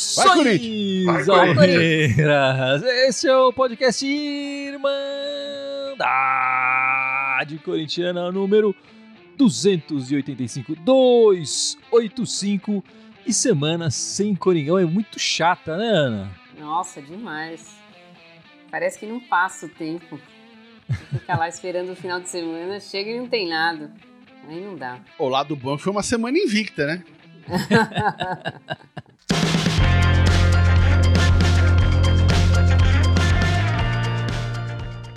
Saudações, Almeiras! Esse é o podcast Irmandade Corintiana número 285, 285 e semana sem Coringão é muito chata, né, Ana? Nossa, demais. Parece que não passa o tempo. Fica lá esperando o final de semana, chega e não tem nada. Aí não dá. O lado bom foi uma semana invicta, né?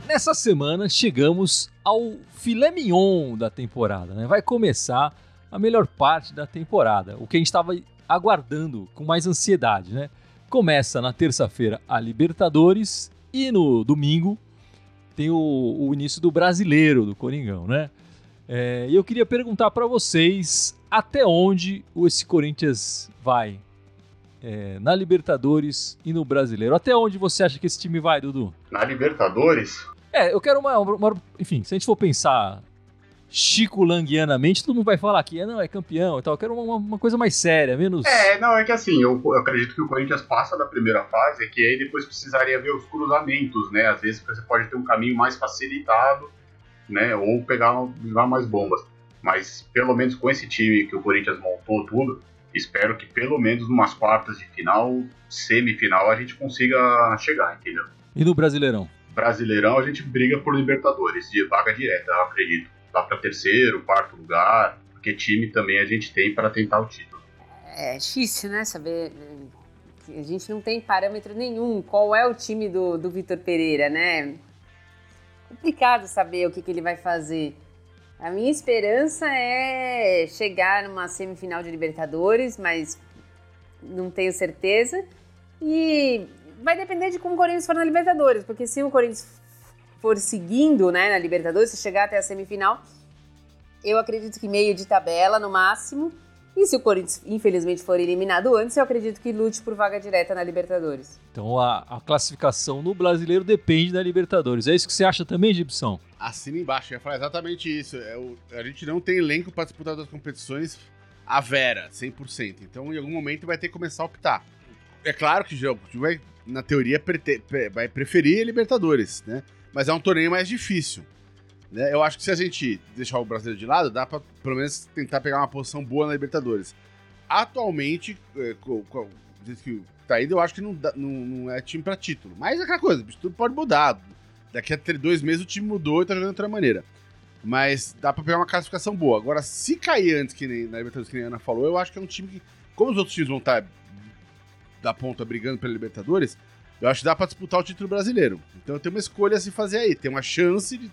Nessa semana chegamos ao filé mignon da temporada, né? Vai começar a melhor parte da temporada, o que a gente estava aguardando com mais ansiedade, né? Começa na terça-feira a Libertadores e no domingo tem o, o início do Brasileiro, do Coringão, né? É, e eu queria perguntar para vocês até onde esse Corinthians vai é, na Libertadores e no Brasileiro. Até onde você acha que esse time vai, Dudu? Na Libertadores? É, eu quero uma, uma, Enfim, se a gente for pensar Chico Languianamente, todo mundo vai falar que não, é campeão e tal. Eu quero uma, uma, coisa mais séria, menos. É, não, é que assim, eu, eu, acredito que o Corinthians passa da primeira fase, que aí depois precisaria ver os cruzamentos, né? Às vezes você pode ter um caminho mais facilitado, né? Ou pegar, pegar mais bombas. Mas pelo menos com esse time que o Corinthians montou tudo, espero que pelo menos umas quartas de final, semifinal, a gente consiga chegar, entendeu? E no Brasileirão? Brasileirão a gente briga por Libertadores, de vaga direta, eu acredito. Lá para terceiro, quarto lugar, porque time também a gente tem para tentar o título. É difícil, né? Saber. A gente não tem parâmetro nenhum. Qual é o time do, do Vitor Pereira, né? Complicado saber o que, que ele vai fazer. A minha esperança é chegar numa semifinal de Libertadores, mas não tenho certeza. E vai depender de como o Corinthians for na Libertadores, porque se o Corinthians for seguindo né, na Libertadores, se chegar até a semifinal, eu acredito que meio de tabela no máximo. E se o Corinthians, infelizmente, for eliminado antes, eu acredito que lute por vaga direta na Libertadores. Então a, a classificação no brasileiro depende da Libertadores. É isso que você acha também, Gibson? Assina embaixo, eu ia falar exatamente isso. É o, a gente não tem elenco para disputar das competições a vera, 100%. Então, em algum momento, vai ter que começar a optar. É claro que o jogo vai, na teoria, vai preferir a Libertadores, né? Mas é um torneio mais difícil. Né? Eu acho que se a gente deixar o brasileiro de lado, dá pra pelo menos tentar pegar uma posição boa na Libertadores. Atualmente, é, com, com, que tá indo, eu acho que não, não, não, é time pra título. Mas é aquela coisa, tudo pode mudar. Daqui a dois meses o time mudou e tá jogando de outra maneira. Mas dá pra pegar uma classificação boa. Agora, se cair antes, que nem na Libertadores, que nem a Ana falou, eu acho que é um time que, como os outros times vão estar tá da ponta brigando pela Libertadores, eu acho que dá pra disputar o título brasileiro. Então tenho uma escolha a se fazer aí. Tem uma chance de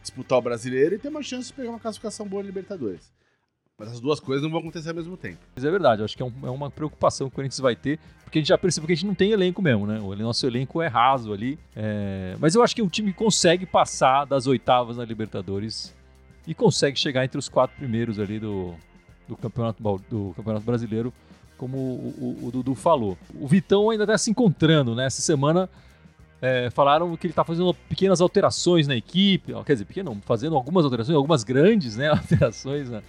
disputar o brasileiro e ter uma chance de pegar uma classificação boa na Libertadores. Mas as duas coisas não vão acontecer ao mesmo tempo. Mas é verdade, eu acho que é, um, é, uma preocupação que o Corinthians vai ter, porque a gente já percebeu que a gente não tem elenco mesmo, né? O nosso elenco é raso ali. É... Mas eu acho que o time consegue passar das oitavas na Libertadores e consegue chegar entre os quatro primeiros ali do, do, campeonato, do campeonato Brasileiro, como o, o, o Dudu falou. O Vitão ainda está se encontrando, né? Essa semana é, falaram que ele está fazendo pequenas alterações na equipe, quer dizer, pequeno, fazendo algumas alterações, algumas grandes né, alterações na,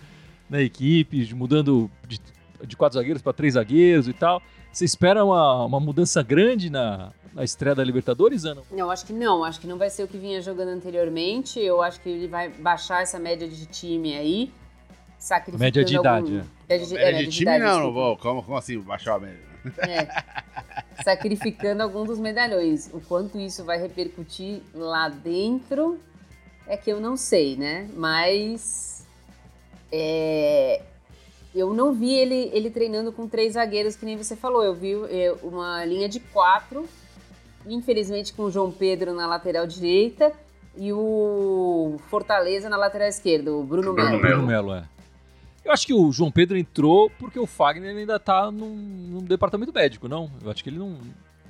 na equipe, mudando de, de quatro zagueiros para três zagueiros e tal. Você espera uma, uma mudança grande na, na estreia da Libertadores, Ana? Não, acho que não. Acho que não vai ser o que vinha jogando anteriormente. Eu acho que ele vai baixar essa média de time aí. Sacrificando média de algum... idade, é. Média de, é, média de, de time idade, não, não vou. Como, como assim baixar a média? É, sacrificando algum dos medalhões. O quanto isso vai repercutir lá dentro é que eu não sei, né? Mas é, eu não vi ele, ele treinando com três zagueiros, que nem você falou. Eu vi é, uma linha de quatro, infelizmente com o João Pedro na lateral direita e o Fortaleza na lateral esquerda, o Bruno Melo. Bruno Melo, é. Eu acho que o João Pedro entrou porque o Fagner ainda tá num, num departamento médico, não? Eu acho que ele não.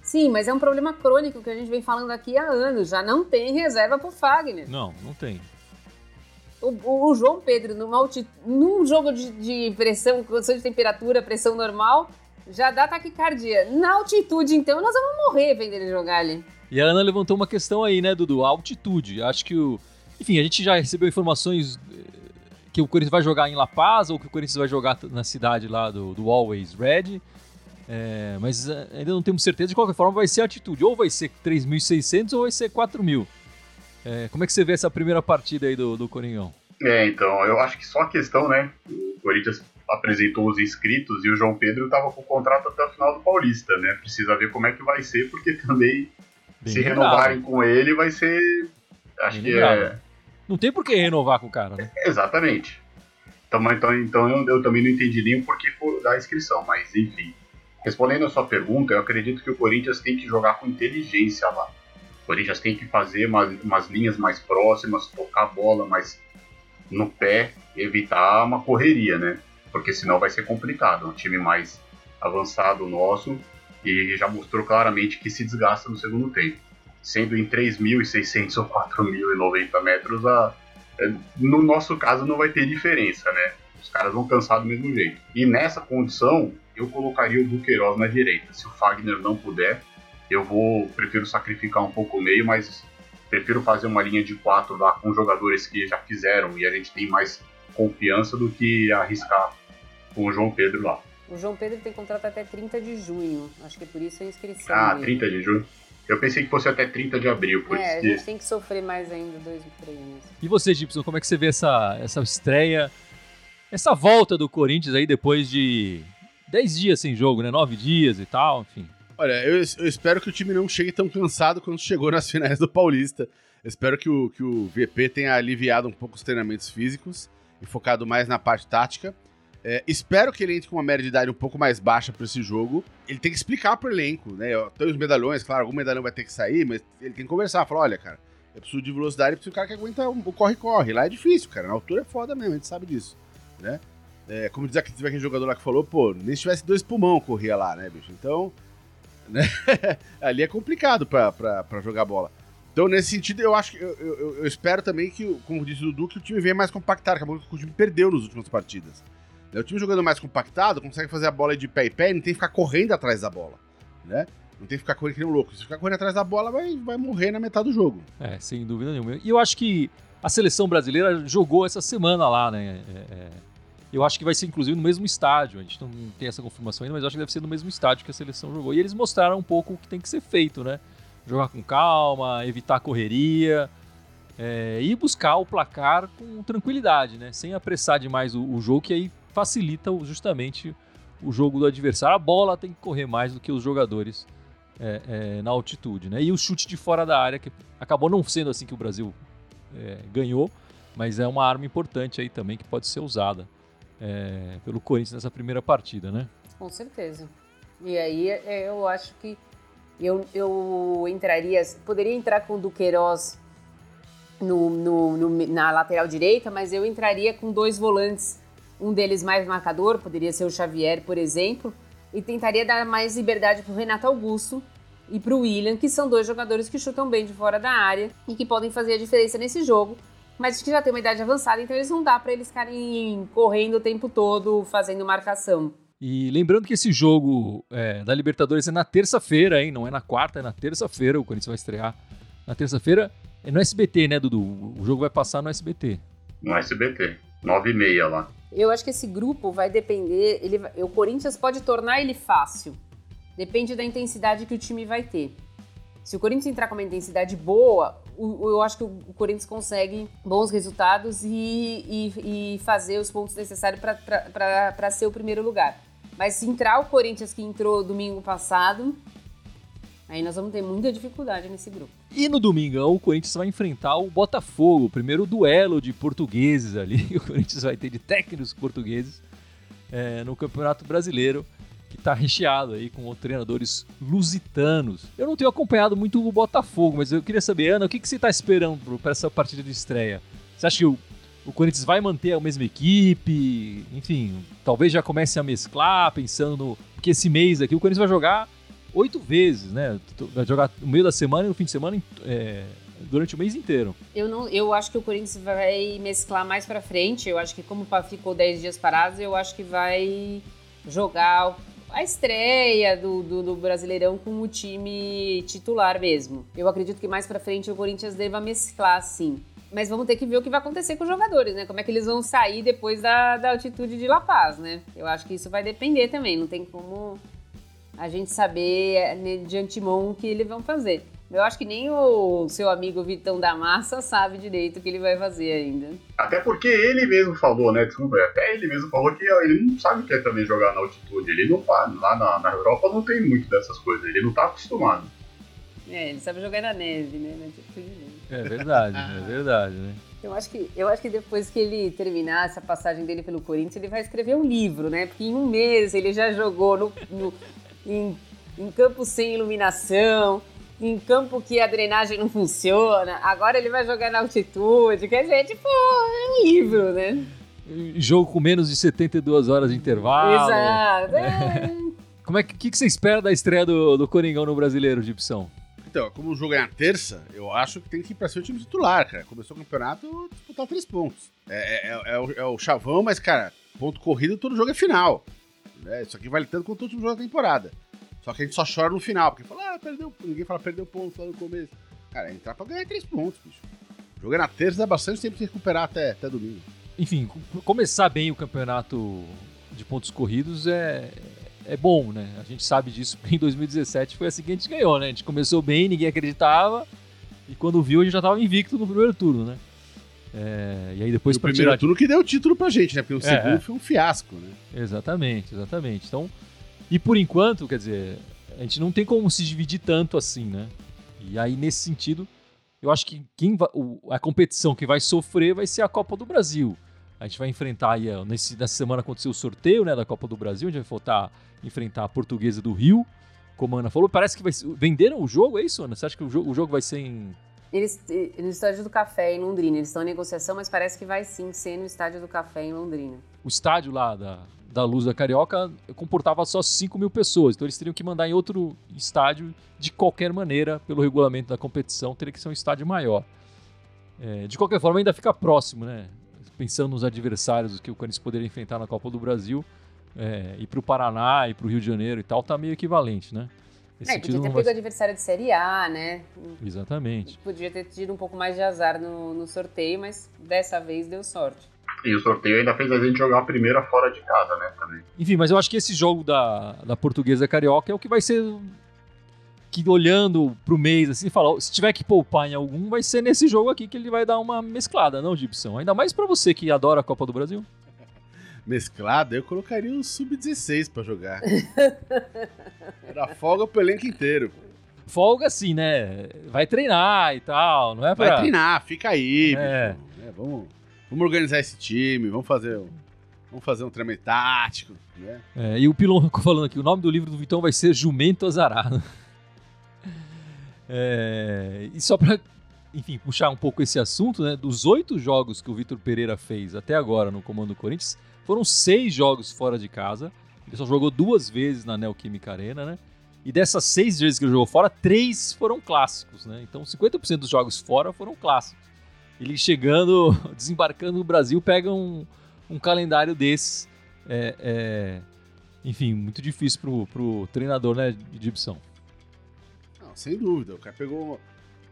Sim, mas é um problema crônico que a gente vem falando aqui há anos. Já não tem reserva pro Fagner. Não, não tem. O, o João Pedro, numa num jogo de, de pressão, condição de temperatura, pressão normal, já dá taquicardia. Na altitude, então, nós vamos morrer vendo ele jogar ali. E a Ana levantou uma questão aí, né, Dudu? A altitude. Acho que o. Enfim, a gente já recebeu informações eh, que o Corinthians vai jogar em La Paz ou que o Corinthians vai jogar na cidade lá do, do Always Red. É, mas eh, ainda não temos certeza. De qualquer forma, vai ser a altitude. Ou vai ser 3.600 ou vai ser 4.000. É, como é que você vê essa primeira partida aí do, do Coringão? É, então, eu acho que só a questão, né? O Corinthians apresentou os inscritos e o João Pedro estava com o contrato até o final do Paulista, né? Precisa ver como é que vai ser, porque também Bem se renovarem com ele vai ser. Acho Bem que lembrado. é. Não tem por que renovar com o cara, né? Exatamente. Então, então, então eu, eu, também não entendi nem o porquê da inscrição, mas enfim. Respondendo a sua pergunta, eu acredito que o Corinthians tem que jogar com inteligência lá. O Corinthians tem que fazer umas, umas linhas mais próximas, tocar a bola mais no pé, evitar uma correria, né? Porque senão vai ser complicado. Um time mais avançado nosso e já mostrou claramente que se desgasta no segundo tempo. Sendo em 3.600 ou 4.090 metros, a, é, no nosso caso não vai ter diferença, né? Os caras vão cansar do mesmo jeito. E nessa condição, eu colocaria o Duqueiroz na direita. Se o Fagner não puder, eu vou prefiro sacrificar um pouco o meio, mas prefiro fazer uma linha de quatro lá com jogadores que já fizeram e a gente tem mais confiança do que arriscar com o João Pedro lá. O João Pedro tem contrato até 30 de junho. Acho que é por isso a inscrição. Ah, dele. 30 de junho. Eu pensei que fosse até 30 de abril, por é, isso a gente tem que sofrer mais ainda dois, meses. E você, Gibson, como é que você vê essa, essa estreia, essa volta do Corinthians aí depois de 10 dias sem jogo, né? 9 dias e tal, enfim. Olha, eu, eu, espero que o time não chegue tão cansado quanto chegou nas finais do Paulista. Eu espero que o, que o VP tenha aliviado um pouco os treinamentos físicos e focado mais na parte tática. É, espero que ele entre com uma média de idade um pouco mais baixa para esse jogo. Ele tem que explicar pro elenco, né? Tem os medalhões, claro, algum medalhão vai ter que sair, mas ele tem que conversar. Falar, olha, cara, eu preciso de velocidade, eu preciso do cara que aguenta o corre-corre. Lá é difícil, cara. Na altura é foda mesmo, a gente sabe disso, né? É, como diz aquele, aquele jogador lá que falou, pô, nem se tivesse dois pulmão corria lá, né, bicho? Então, né? ali é complicado pra jogar bola. Então, nesse sentido, eu acho que eu, eu, eu espero também que, como disse o Dudu, que o time venha mais compactado. Acabou que o time perdeu nas últimas partidas. O time jogando mais compactado consegue fazer a bola de pé e pé e não tem que ficar correndo atrás da bola, né? Não tem que ficar correndo que nem um louco. Se ficar correndo atrás da bola, vai, vai morrer na metade do jogo. É, sem dúvida nenhuma. E eu acho que a seleção brasileira jogou essa semana lá, né? É, é, eu acho que vai ser inclusive no mesmo estádio. A gente não tem essa confirmação ainda, mas eu acho que deve ser no mesmo estádio que a seleção jogou. E eles mostraram um pouco o que tem que ser feito, né? Jogar com calma, evitar correria. É, e buscar o placar com tranquilidade, né? Sem apressar demais o, o jogo, que aí facilita justamente o jogo do adversário. A bola tem que correr mais do que os jogadores é, é, na altitude. Né? E o chute de fora da área, que acabou não sendo assim que o Brasil é, ganhou, mas é uma arma importante aí também que pode ser usada é, pelo Corinthians nessa primeira partida, né? Com certeza. E aí é, eu acho que eu, eu entraria, poderia entrar com o Duqueiroz no, no, no, na lateral direita, mas eu entraria com dois volantes um deles mais marcador, poderia ser o Xavier, por exemplo, e tentaria dar mais liberdade para o Renato Augusto e para o William, que são dois jogadores que chutam bem de fora da área e que podem fazer a diferença nesse jogo, mas que já tem uma idade avançada, então eles não dá para eles ficarem correndo o tempo todo fazendo marcação. E lembrando que esse jogo é, da Libertadores é na terça-feira, hein? Não é na quarta, é na terça-feira. O Corinthians vai estrear na terça-feira. É no SBT, né, Dudu? O jogo vai passar no SBT. No SBT. 9 e meia lá. Eu acho que esse grupo vai depender. Ele, o Corinthians pode tornar ele fácil. Depende da intensidade que o time vai ter. Se o Corinthians entrar com uma intensidade boa, eu acho que o Corinthians consegue bons resultados e, e, e fazer os pontos necessários para ser o primeiro lugar. Mas se entrar o Corinthians que entrou domingo passado, Aí nós vamos ter muita dificuldade nesse grupo. E no domingão, o Corinthians vai enfrentar o Botafogo, o primeiro duelo de portugueses ali. O Corinthians vai ter de técnicos portugueses é, no Campeonato Brasileiro, que está recheado aí com treinadores lusitanos. Eu não tenho acompanhado muito o Botafogo, mas eu queria saber, Ana, o que, que você está esperando para essa partida de estreia? Você acha que o, o Corinthians vai manter a mesma equipe? Enfim, talvez já comece a mesclar, pensando no. Porque esse mês aqui o Corinthians vai jogar oito vezes, né? Vai jogar no meio da semana e no fim de semana é, durante o mês inteiro. Eu não, eu acho que o Corinthians vai mesclar mais para frente. Eu acho que como ficou 10 dias parado, eu acho que vai jogar a estreia do, do, do, Brasileirão com o time titular mesmo. Eu acredito que mais para frente o Corinthians deva mesclar, sim. Mas vamos ter que ver o que vai acontecer com os jogadores, né? Como é que eles vão sair depois da, da altitude de La Paz, né? Eu acho que isso vai depender também. Não tem como a gente saber né, de antemão o que eles vão fazer. Eu acho que nem o seu amigo Vitão da Massa sabe direito o que ele vai fazer ainda. Até porque ele mesmo falou, né? Desculpa, até ele mesmo falou que ele não sabe o que é também jogar na altitude. Ele não faz. Lá na, na Europa não tem muito dessas coisas. Ele não tá acostumado. É, ele sabe jogar na neve, né? É verdade, é verdade, né? Eu acho, que, eu acho que depois que ele terminar essa passagem dele pelo Corinthians, ele vai escrever um livro, né? Porque em um mês ele já jogou no, no em, em campo sem iluminação, em campo que a drenagem não funciona, agora ele vai jogar na altitude, quer dizer, tipo, é um livro, né? Jogo com menos de 72 horas de intervalo. Exato. É. Como é que, que, que você espera da estreia do, do Coringão no Brasileiro, Gipsão? Então, como o jogo é na terça, eu acho que tem que ir pra ser o time titular, cara. Começou o campeonato, disputar três pontos. É, é, é, o, é, o, chavão, mas, cara, ponto corrido, todo jogo é final. Né? Isso aqui vale tanto quanto o último jogo da temporada. Só que a gente só chora no final, porque fala, ah, perdeu. Ninguém fala, perdeu ponto lá no começo. Cara, é entrar pra ganhar três pontos, bicho. Jogo é na terça, dá bastante tempo de se recuperar até, até domingo. Enfim, começar bem o campeonato de pontos corridos é, é bom, né? A gente sabe disso, porque em 2017 foi assim que a gente ganhou, né? A gente começou bem, ninguém acreditava, e quando viu a gente já tava invicto no primeiro turno, né? É, e aí depois o primeiro tirar... turno que deu o título pra gente, né? Porque o é, segundo foi um fiasco, né? Exatamente, exatamente. Então, e por enquanto, quer dizer, a gente não tem como se dividir tanto assim, né? E aí, nesse sentido, eu acho que quem vai, o, a competição que vai sofrer vai ser a Copa do Brasil. A gente vai enfrentar aí, nesse, nessa semana aconteceu o sorteio né, da Copa do Brasil, a gente vai voltar enfrentar a Portuguesa do Rio, como a Ana falou. Parece que vai, venderam o jogo, é isso, Ana? Você acha que o jogo, o jogo vai ser em. Eles, no Estádio do Café em Londrina. Eles estão em negociação, mas parece que vai sim ser no Estádio do Café em Londrina. O estádio lá da, da Luz da Carioca comportava só 5 mil pessoas. Então eles teriam que mandar em outro estádio de qualquer maneira, pelo regulamento da competição, teria que ser um estádio maior. É, de qualquer forma, ainda fica próximo, né? Pensando nos adversários que o Corinthians poderia enfrentar na Copa do Brasil, é, para o Paraná e para o Rio de Janeiro e tal, tá meio equivalente, né? Nesse é, podia ter pego vai... adversário de Série A, né? Exatamente. Podia ter tido um pouco mais de azar no, no sorteio, mas dessa vez deu sorte. E o sorteio ainda fez a gente jogar a primeira fora de casa, né? Também. Enfim, mas eu acho que esse jogo da, da portuguesa carioca é o que vai ser. Que olhando pro mês, assim, falar, se tiver que poupar em algum, vai ser nesse jogo aqui que ele vai dar uma mesclada, não, Gibson? Ainda mais para você que adora a Copa do Brasil. Mesclada, eu colocaria um sub-16 para jogar. Era folga pro elenco inteiro. Folga sim, né? Vai treinar e tal, não é pra... Vai treinar, fica aí, é. é vamos Vamos organizar esse time, vamos fazer, vamos fazer um treinamento tático, né? É, e o Pilon falando aqui, o nome do livro do Vitão vai ser Jumento Azarado. É, e só para, enfim, puxar um pouco esse assunto, né? Dos oito jogos que o Vitor Pereira fez até agora no comando do Corinthians, foram seis jogos fora de casa. Ele só jogou duas vezes na Neoquímica Arena, né? E dessas seis vezes que ele jogou fora, três foram clássicos, né? Então 50% dos jogos fora foram clássicos ele chegando, desembarcando no Brasil, pega um, um calendário desses. É, é, enfim, muito difícil pro, pro treinador, né, de opção. Não, sem dúvida. O cara pegou,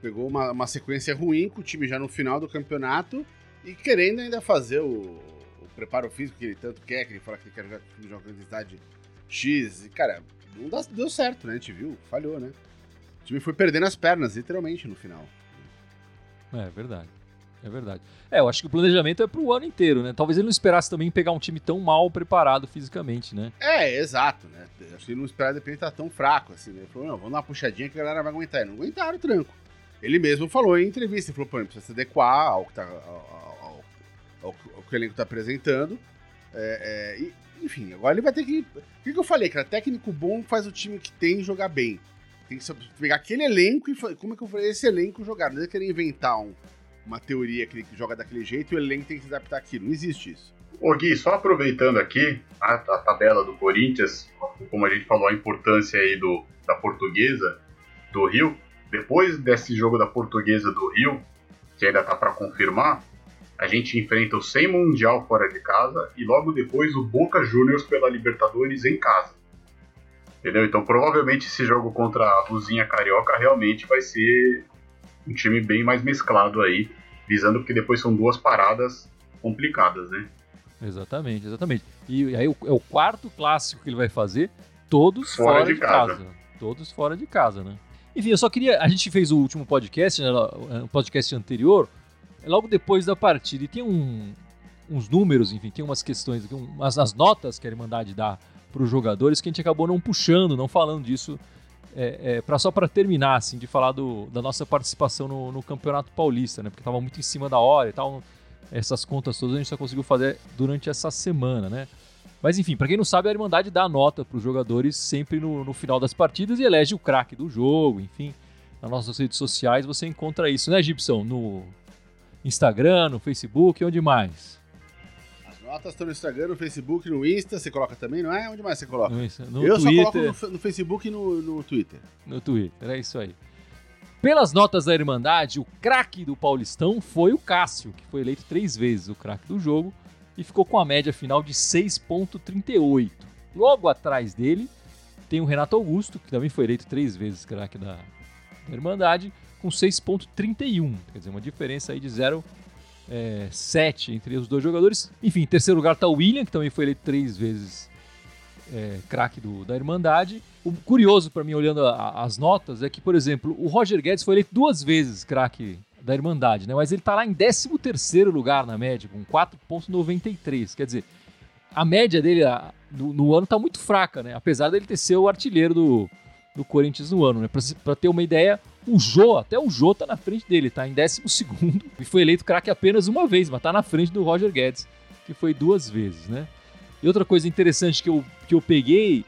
pegou uma, uma sequência ruim com o time já no final do campeonato e querendo ainda fazer o, o preparo físico que ele tanto quer, que ele fala que ele quer jogar com uma intensidade X. E, cara, não deu certo, né? A gente viu, falhou, né? O time foi perdendo as pernas, literalmente, no final. É verdade. É verdade. É, eu acho que o planejamento é pro ano inteiro, né? Talvez ele não esperasse também pegar um time tão mal preparado fisicamente, né? É, exato, né? Acho que ele não esperava de repente estar tá tão fraco, assim, né? Ele falou, não, vamos dar uma puxadinha que a galera vai aguentar. E não aguentaram o tranco. Ele mesmo falou em entrevista, ele falou, pô, precisa se adequar ao que, tá, ao, ao, ao que o elenco tá apresentando. É, é, e, enfim, agora ele vai ter que... O que, que eu falei, cara? Técnico bom faz o time que tem jogar bem. Tem que pegar aquele elenco e como é que eu falei esse elenco jogar. Não é querer inventar um uma teoria que ele joga daquele jeito e o elenco tem que se adaptar àquilo. Não existe isso. Ô Gui, só aproveitando aqui a, a, tabela do Corinthians, como a gente falou, a importância aí do, da portuguesa do Rio. Depois desse jogo da portuguesa do Rio, que ainda tá para confirmar, a gente enfrenta o 100 Mundial fora de casa e logo depois o Boca Juniors pela Libertadores em casa. Entendeu? Então provavelmente esse jogo contra a Luzinha Carioca realmente vai ser um time bem mais mesclado aí, visando que depois são duas paradas complicadas, né? Exatamente, exatamente. E aí é o quarto clássico que ele vai fazer, todos fora, fora de, de casa. casa. Todos fora de casa, né? Enfim, eu só queria. A gente fez o último podcast, né, o podcast anterior, logo depois da partida, e tem um, uns números, enfim, tem umas questões, umas as notas que a Irmandade dá para os jogadores que a gente acabou não puxando, não falando disso, é, é, pra, só para terminar, assim, de falar do, da nossa participação no, no Campeonato Paulista, né? Porque estava muito em cima da hora e tal. Essas contas todas a gente só conseguiu fazer durante essa semana, né? Mas enfim, para quem não sabe, a Irmandade dá nota para os jogadores sempre no, no, final das partidas e elege o craque do jogo, enfim. Nas nossas redes sociais você encontra isso, né, Gibson? No Instagram, no Facebook, onde mais? Notas estão no Instagram, no Facebook, no Insta. Você coloca também, não é? Onde mais você coloca? No, no Eu Twitter. só coloco no, no Facebook e no, no Twitter. No Twitter, é isso aí. Pelas notas da Irmandade, o craque do Paulistão foi o Cássio, que foi eleito três vezes o craque do jogo e ficou com a média final de 6,38. Logo atrás dele tem o Renato Augusto, que também foi eleito três vezes craque da, da Irmandade, com 6,31. Quer dizer, uma diferença aí de 0 é, 7 entre os dois jogadores. Enfim, em terceiro lugar está o William, que também foi eleito três vezes é, craque da Irmandade. O curioso para mim, olhando a, as notas, é que, por exemplo, o Roger Guedes foi eleito duas vezes craque da Irmandade, né? mas ele está lá em 13 terceiro lugar na média, com 4,93. Quer dizer, a média dele a, no, no, ano está muito fraca, né? apesar dele ter sido o artilheiro do, do Corinthians no ano. Né? Para ter uma ideia, o Jô, até o Jô tá na frente dele, tá em 12 e foi eleito craque apenas uma vez, mas tá na frente do Roger Guedes, que foi duas vezes, né? E outra coisa interessante que eu, que eu peguei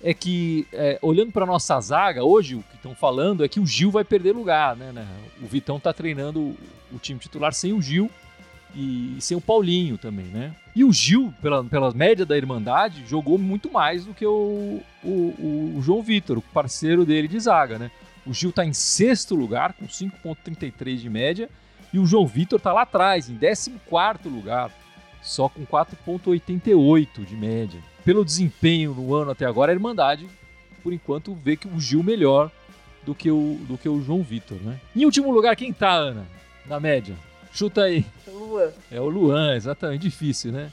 é que, é, olhando para nossa zaga, hoje o que estão falando é que o Gil vai perder lugar, né, né? O Vitão tá treinando o, o time titular sem o Gil e, sem o Paulinho também, né? E o Gil, pela, pela média da Irmandade, jogou muito mais do que o, o, o João Vitor, o parceiro dele de zaga, né? O Gil está em sexto lugar, com 5,33 de média. E o João Vitor está lá atrás, em 14 lugar, só com 4,88 de média. Pelo desempenho no ano até agora, a Irmandade, por enquanto, vê que o Gil melhor do que o, do que o João Vitor, né? Em último lugar, quem tá, Ana? Na média? Chuta aí. O Luan. É o Luan, exatamente. Difícil, né?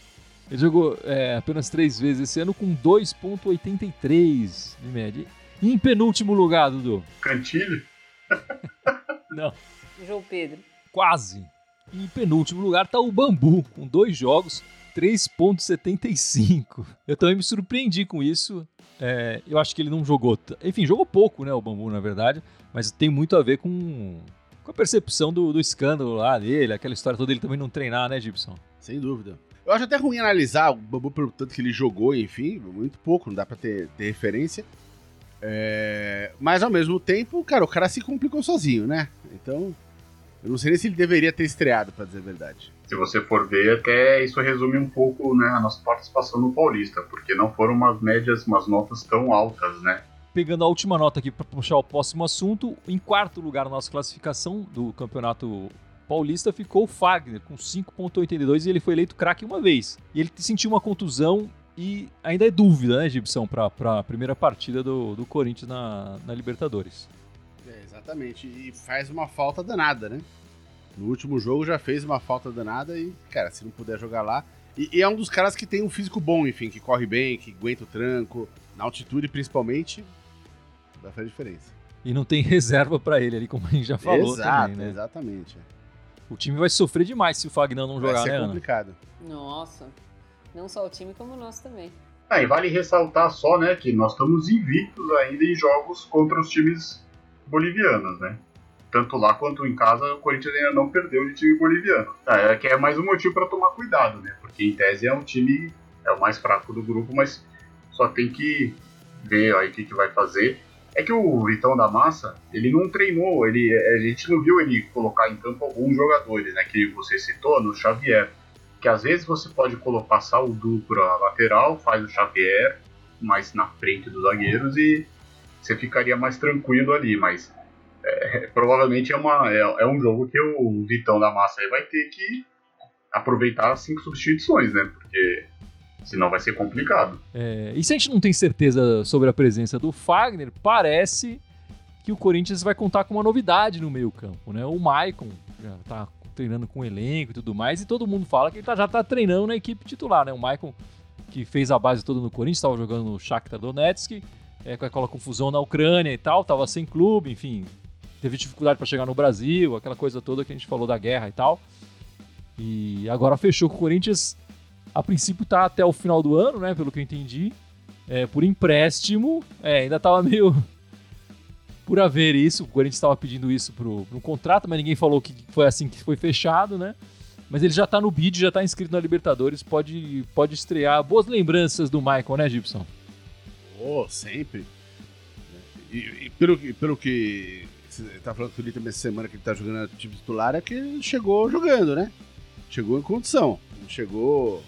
Ele jogou é, apenas três vezes esse ano com 2,83 de média. E em penúltimo lugar, Dudu? Cantilho? Não. João Pedro. Quase. E em penúltimo lugar tá o Bambu, com dois jogos, 3.75. Eu também me surpreendi com isso. É, eu acho que ele não jogou. Enfim, jogou pouco, né? O Bambu, na verdade. Mas tem muito a ver com, com a percepção do, do escândalo lá dele, aquela história toda ele também não treinar, né, Gibson? Sem dúvida. Eu acho até ruim analisar o Bambu pelo tanto que ele jogou, enfim, muito pouco, não dá pra ter, ter referência. É... Mas ao mesmo tempo, cara, o cara se complicou sozinho, né? Então, eu não sei nem se ele deveria ter estreado, para dizer a verdade. Se você for ver, até isso resume um pouco né, a nossa participação no Paulista, porque não foram umas médias, umas notas tão altas, né? Pegando a última nota aqui para puxar o próximo assunto, em quarto lugar na nossa classificação do Campeonato Paulista ficou o Fagner, com 5,82 e ele foi eleito craque uma vez. E ele sentiu uma contusão e ainda é dúvida, né, Gibson, para a primeira partida do, do Corinthians na, na Libertadores. É, exatamente. E faz uma falta danada, né? No último jogo já fez uma falta danada e, cara, se não puder jogar lá. E, e, é um dos caras que tem um físico bom, enfim, que corre bem, que aguenta o tranco, na altitude principalmente, vai fazer diferença. E não tem reserva para ele ali, como a gente já falou Exato, também, né? Exatamente. O time vai sofrer demais se o Fagner não jogar, vai ser né, complicado. Nossa. Não só o time, como o nosso também. Ah, e vale ressaltar só, né, que nós estamos invictos ainda em jogos contra os times bolivianos, né? Tanto lá quanto em casa, o Corinthians ainda não perdeu de time boliviano. Ah, é que é mais um motivo para tomar cuidado, né? Porque em tese é um time é o mais fraco do grupo, mas só tem que ver aí o que, que vai fazer. É que o Vitão da Massa, ele não treinou, ele, a gente não viu ele colocar em campo alguns jogadores, né? Que você citou no Xavier que às vezes você pode colocar o Du para lateral, faz o Xavier mais na frente dos zagueiros e você ficaria mais tranquilo ali, mas é, provavelmente é, uma, é, é, um jogo que o Vitão da Massa vai ter que aproveitar as cinco substituições, né? Porque Senão vai ser complicado. É, e se a gente não tem certeza sobre a presença do Fagner, parece que o Corinthians vai contar com uma novidade no meio-campo, né? O Maicon já tá treinando com o elenco e tudo mais, e todo mundo fala que ele tá, já tá treinando na equipe titular, né? O Maicon, que fez a base toda no Corinthians, estava jogando no Shakhtar Donetsk, é, com aquela confusão na Ucrânia e tal, tava sem clube, enfim, teve dificuldade para chegar no Brasil, aquela coisa toda que a gente falou da guerra e tal. E agora fechou com o Corinthians a princípio tá até o final do ano, né? Pelo que eu entendi. É, por empréstimo. É, ainda tava meio. Por haver isso, o Corinthians estava pedindo isso pro, pro contrato, mas ninguém falou que foi assim que foi fechado, né? Mas ele já tá no bid, já tá inscrito na Libertadores, pode, pode estrear. Boas lembranças do Michael, né, Gibson? Oh, sempre. E, e pelo, pelo que você tá falando com ele também essa semana que ele tá jogando no time titular, é que ele chegou jogando, né? Chegou em condição. Chegou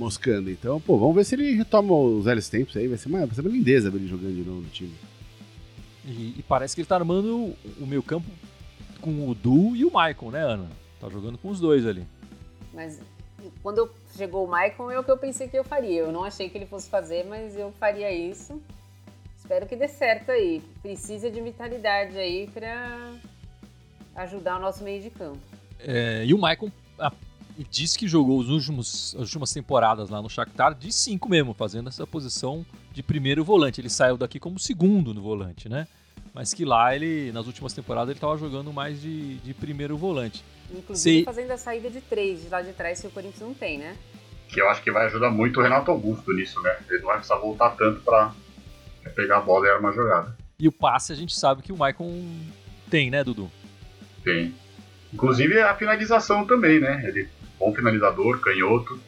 moscando. Então, pô, vamos ver se ele retoma os velhos tempos aí. Vai ser uma, vai ser uma lindeza ver ele jogando de novo no time. E, e parece que ele tá armando o, o meio campo com o Du e o Michael, né, Ana? Tá jogando com os dois ali. Mas quando chegou o Michael, é o que eu pensei que eu faria. Eu não achei que ele fosse fazer, mas eu faria isso. Espero que dê certo aí. Precisa de vitalidade aí para ajudar o nosso meio de campo. É, e o Michael, e disse que jogou os últimos, as últimas temporadas lá no Shakhtar de 5 mesmo, fazendo essa posição de primeiro volante. Ele saiu daqui como segundo no volante, né? Mas que lá ele, nas últimas temporadas, ele estava jogando mais de, de primeiro volante. Inclusive Se... fazendo a saída de três de lá de trás que o Corinthians não tem, né? Que eu acho que vai ajudar muito o Renato Augusto nisso, né? Ele não vai precisar voltar tanto para pegar a bola e armar a jogada. E o passe a gente sabe que o Maicon tem, né, Dudu? Tem. Inclusive a finalização também, né? Ele bom finalizador, canhoto.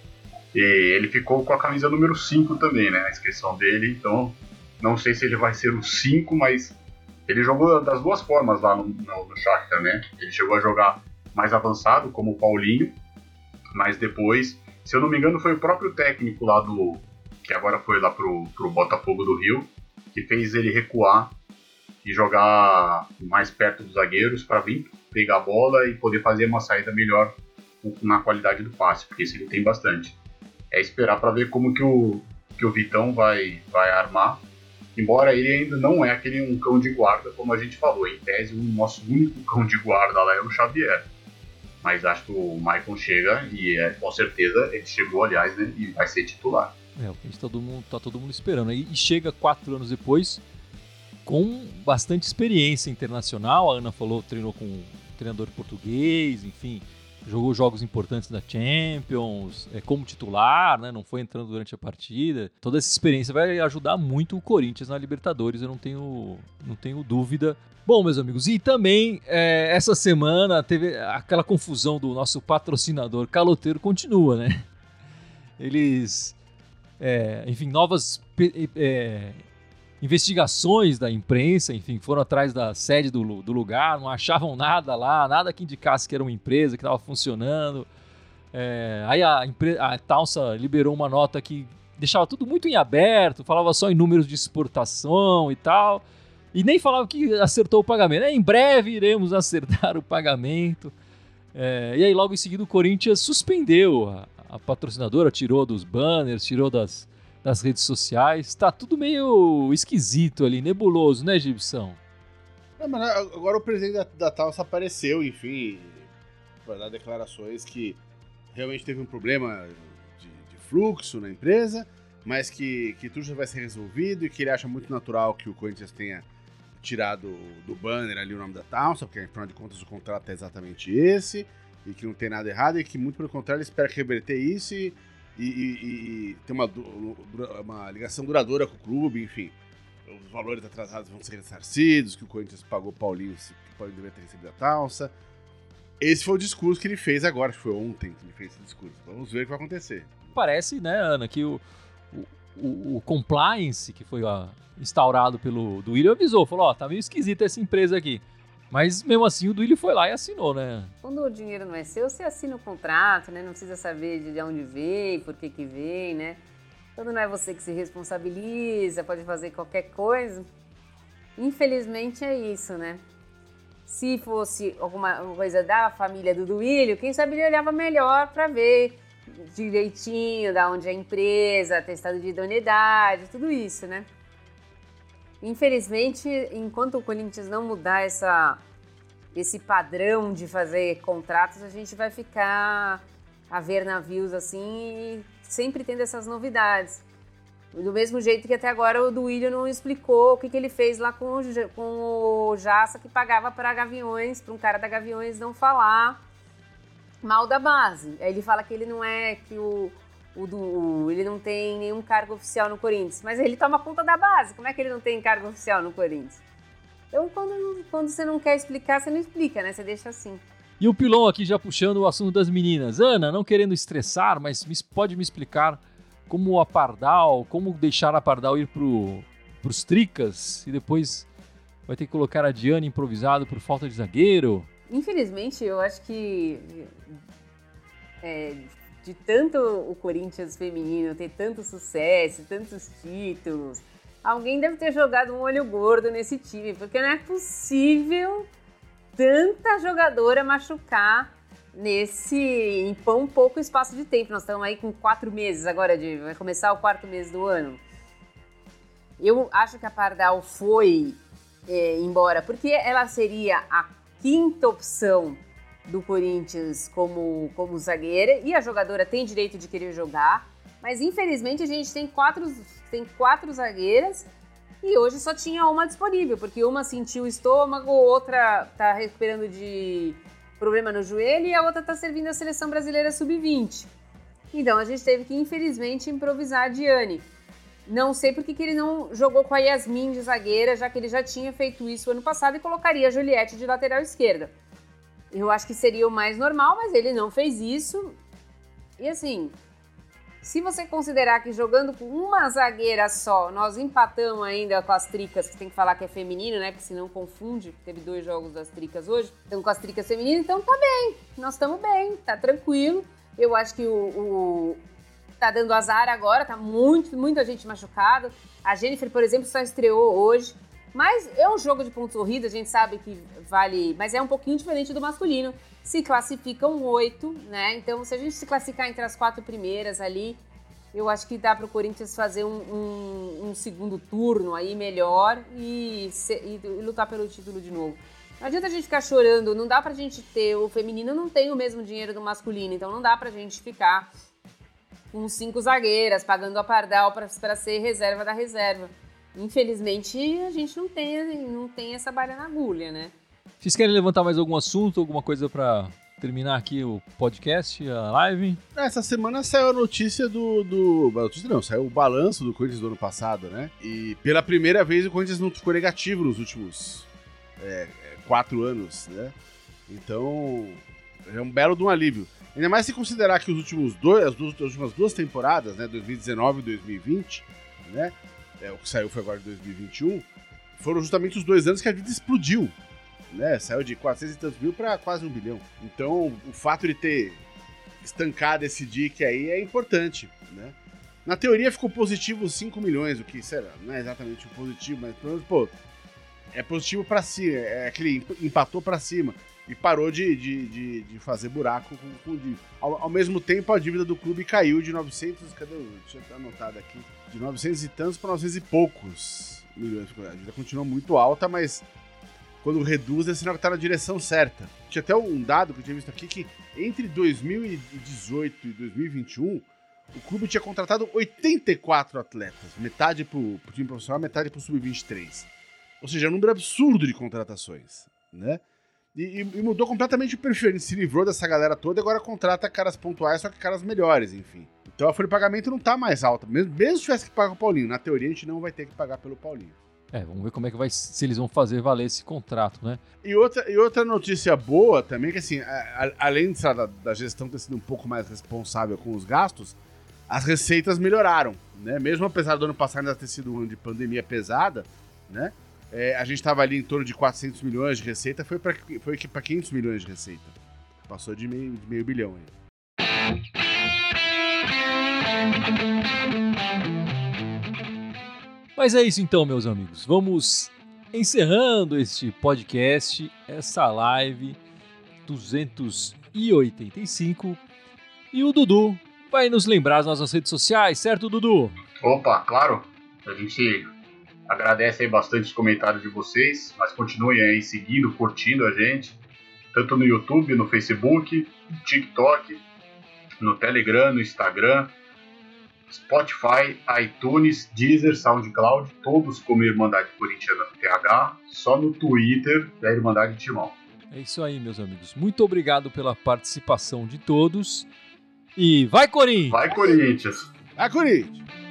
E ele ficou com a camisa número 5 também, né? A inscrição dele. Então, não sei se ele vai ser o 5, mas ele jogou das duas formas lá no, no, no Shakhtar, né? Ele chegou a jogar mais avançado, como o Paulinho, mas depois, se eu não me engano, foi o próprio técnico lá do. que agora foi lá pro, pro Botafogo do Rio, que fez ele recuar e jogar mais perto dos zagueiros para vir pegar a bola e poder fazer uma saída melhor na qualidade do passe, porque isso ele tem bastante. É esperar para ver como que o, que o Vitão vai, vai armar. Embora ele ainda não é aquele um cão de guarda, como a gente falou. Em tese, o nosso único cão de guarda lá é o Xavier. Mas acho que o Maicon chega e é, com certeza ele chegou, aliás, né, e vai ser titular. É, o que a gente tá todo mundo, tá todo mundo esperando. E, e chega quatro anos depois com bastante experiência internacional. A Ana falou, treinou com um treinador português, enfim, jogou jogos importantes da Champions, é, como titular, né? Não foi entrando durante a partida. Toda essa experiência vai ajudar muito o Corinthians na Libertadores, eu não tenho, não tenho dúvida. Bom, meus amigos, e também é, essa semana teve aquela confusão do nosso patrocinador caloteiro continua, né? Eles, é, enfim, novas é, investigações da imprensa, enfim, foram atrás da sede do, do lugar, não achavam nada lá, nada que indicasse que era uma empresa que estava funcionando. É, aí a, a Talsa liberou uma nota que deixava tudo muito em aberto, falava só em números de exportação e tal, e nem falava que acertou o pagamento. É, em breve iremos acertar o pagamento. É, e aí logo em seguida o Corinthians suspendeu a, a patrocinadora, tirou dos banners, tirou das, nas redes sociais. Tá tudo meio esquisito ali, nebuloso, né, Gibson? É, mas agora o presidente da, da Talsa apareceu, enfim, para dar declarações que realmente teve um problema de, de, fluxo na empresa, mas que, que tudo já vai ser resolvido e que ele acha muito natural que o Corinthians tenha tirado do banner ali o nome da Talsa, porque afinal de contas o contrato é exatamente esse, e que não tem nada errado, e que muito pelo contrário ele espera reverter isso e e, e, e tem uma, uma ligação duradoura com o clube, enfim. Os valores atrasados vão ser ressarcidos, que o Corinthians pagou Paulinho, que o Paulinho deveria ter recebido a talça. Esse foi o discurso que ele fez agora, acho que foi ontem que ele fez esse discurso. Vamos ver o que vai acontecer. Parece, né, Ana, que o, o, o compliance que foi ó, instaurado pelo do William avisou, falou, ó, tá meio esquisita essa empresa aqui. Mas mesmo assim o Duílio foi lá e assinou, né? Quando o dinheiro não é seu, você assina o contrato, né? Não precisa saber de onde vem, por que que vem, né? Quando não é você que se responsabiliza, pode fazer qualquer coisa. Infelizmente é isso, né? Se fosse alguma coisa da família do Duílio, quem sabe ele olhava melhor para ver direitinho da onde é a empresa, atestado de idoneidade, tudo isso, né? Infelizmente, enquanto o Corinthians não mudar essa, esse padrão de fazer contratos, a gente vai ficar a ver navios assim, sempre tendo essas novidades. Do mesmo jeito que até agora o Duílio não explicou o que, que ele fez lá com o, com o Jaça, que pagava para Gaviões, para um cara da Gaviões não falar mal da base. Aí ele fala que ele não é, que o, o do, ele não tem nenhum cargo oficial no Corinthians, mas ele toma conta da base. Como é que ele não tem cargo oficial no Corinthians? Então, quando, quando você não quer explicar, você não explica, né? Você deixa assim. E o Pilon aqui já puxando o assunto das meninas. Ana, não querendo estressar, mas pode me explicar como a Pardal, como deixar a Pardal ir pro, pros Tricas e depois vai ter que colocar a Diana improvisado por falta de zagueiro? Infelizmente, eu acho que é, de tanto o Corinthians feminino ter tanto sucesso, tantos títulos, alguém deve ter jogado um olho gordo nesse time, porque não é possível tanta jogadora machucar nesse em tão pouco espaço de tempo. Nós estamos aí com quatro meses agora, de, vai começar o quarto mês do ano. Eu acho que a Pardal foi é, embora porque ela seria a quinta opção do Corinthians como, como zagueira e a jogadora tem direito de querer jogar. Mas infelizmente a gente tem quatro, tem quatro zagueiras e hoje só tinha uma disponível, porque uma sentiu o estômago, outra está recuperando de problema no joelho e a outra está servindo a seleção brasileira sub-20. Então a gente teve que, infelizmente, improvisar a Diane. Não sei porque que ele não jogou com a Yasmin de zagueira, já que ele já tinha feito isso ano passado e colocaria a Juliette de lateral esquerda. Eu acho que seria o mais normal, mas ele não fez isso. E assim, se você considerar que jogando com uma zagueira só, nós empatamos ainda com as tricas, que tem que falar que é feminino, né? Porque senão confunde. Teve dois jogos das tricas hoje. Então, com as tricas femininas, então tá bem. Nós estamos bem, tá tranquilo. Eu acho que o, o, tá dando azar agora, tá muito, muita gente machucada. A Jennifer, por exemplo, só estreou hoje. Mas é um jogo de pontos corridos, a gente sabe que vale. Mas é um pouquinho diferente do masculino. Se classificam oito, né? Então, se a gente se classificar entre as quatro primeiras ali, eu acho que dá para o Corinthians fazer um, um, um, segundo turno aí melhor e, se, e, e, lutar pelo título de novo. Não adianta a gente ficar chorando, não dá pra gente ter. O feminino não tem o mesmo dinheiro do masculino, então não dá pra gente ficar com cinco zagueiras, pagando a pardal para ser reserva da reserva. Infelizmente, a gente não tem, não tem essa barra na agulha, né? Vocês querem levantar mais algum assunto, alguma coisa para terminar aqui o podcast, a live? Essa semana saiu a notícia do. do notícia não, saiu o balanço do Corinthians do ano passado, né? E pela primeira vez o Corinthians não ficou negativo nos últimos é, quatro anos, né? Então, é um belo de um alívio. Ainda mais se considerar que os últimos dois, as, duas, as últimas duas temporadas, né, 2019 e 2020, né, é, o que saiu foi agora de 2021, foram justamente os dois anos que a vida explodiu. Né? Saiu de 400 e tantos mil para quase um bilhão. Então, o fato de ter estancado esse dique aí é importante. Né? Na teoria ficou positivo 5 milhões, o que será? Não é exatamente positivo, mas pelo menos, pô, é positivo para cima, é aquele empatou para cima e parou de, de, de, de, fazer buraco com, com dívida. Ao, ao, mesmo tempo, a dívida do clube caiu de 900, cadê? Deixa eu anotado aqui de 900 e tantos para 900 e poucos milhões. A dívida continua muito alta, mas quando reduz é sinal que está na direção certa. Tinha até um dado que eu tinha visto aqui que entre 2018 e 2021 o clube tinha contratado 84 atletas, metade para o time profissional, metade para o sub-23. Ou seja, é um número absurdo de contratações, né? E, e, mudou completamente o perfil. Ele se livrou dessa galera toda e agora contrata caras pontuais, só que caras melhores, enfim. Então a folha de pagamento não tá mais alta. Mesmo, mesmo se tivesse que pagar o Paulinho, na teoria a gente não vai ter que pagar pelo Paulinho. É, vamos ver como é que vai se eles vão fazer valer esse contrato, né? E outra, e outra notícia boa também, que assim, a, a, além da, da gestão ter sido um pouco mais responsável com os gastos, as receitas melhoraram, né? Mesmo apesar do ano passado ainda ter sido um ano de pandemia pesada, né? É, a gente estava ali em torno de 400 milhões de receita, foi para foi 500 milhões de receita. Passou de meio, de meio bilhão aí. Mas é isso então, meus amigos. Vamos encerrando este podcast, essa live 285. E o Dudu vai nos lembrar as nossas redes sociais, certo, Dudu? Opa, claro. A gente agradece aí bastante os comentários de vocês, mas continuem aí seguindo, curtindo a gente, tanto no YouTube, no Facebook, no TikTok, no Telegram, no Instagram, Spotify, iTunes, Deezer, SoundCloud, todos como Irmandade Corintiana TH, só no Twitter da Irmandade Timão. É isso aí, meus amigos. Muito obrigado pela participação de todos. E vai, Corinthians! Vai, Corinthians! Vai, Corinthians!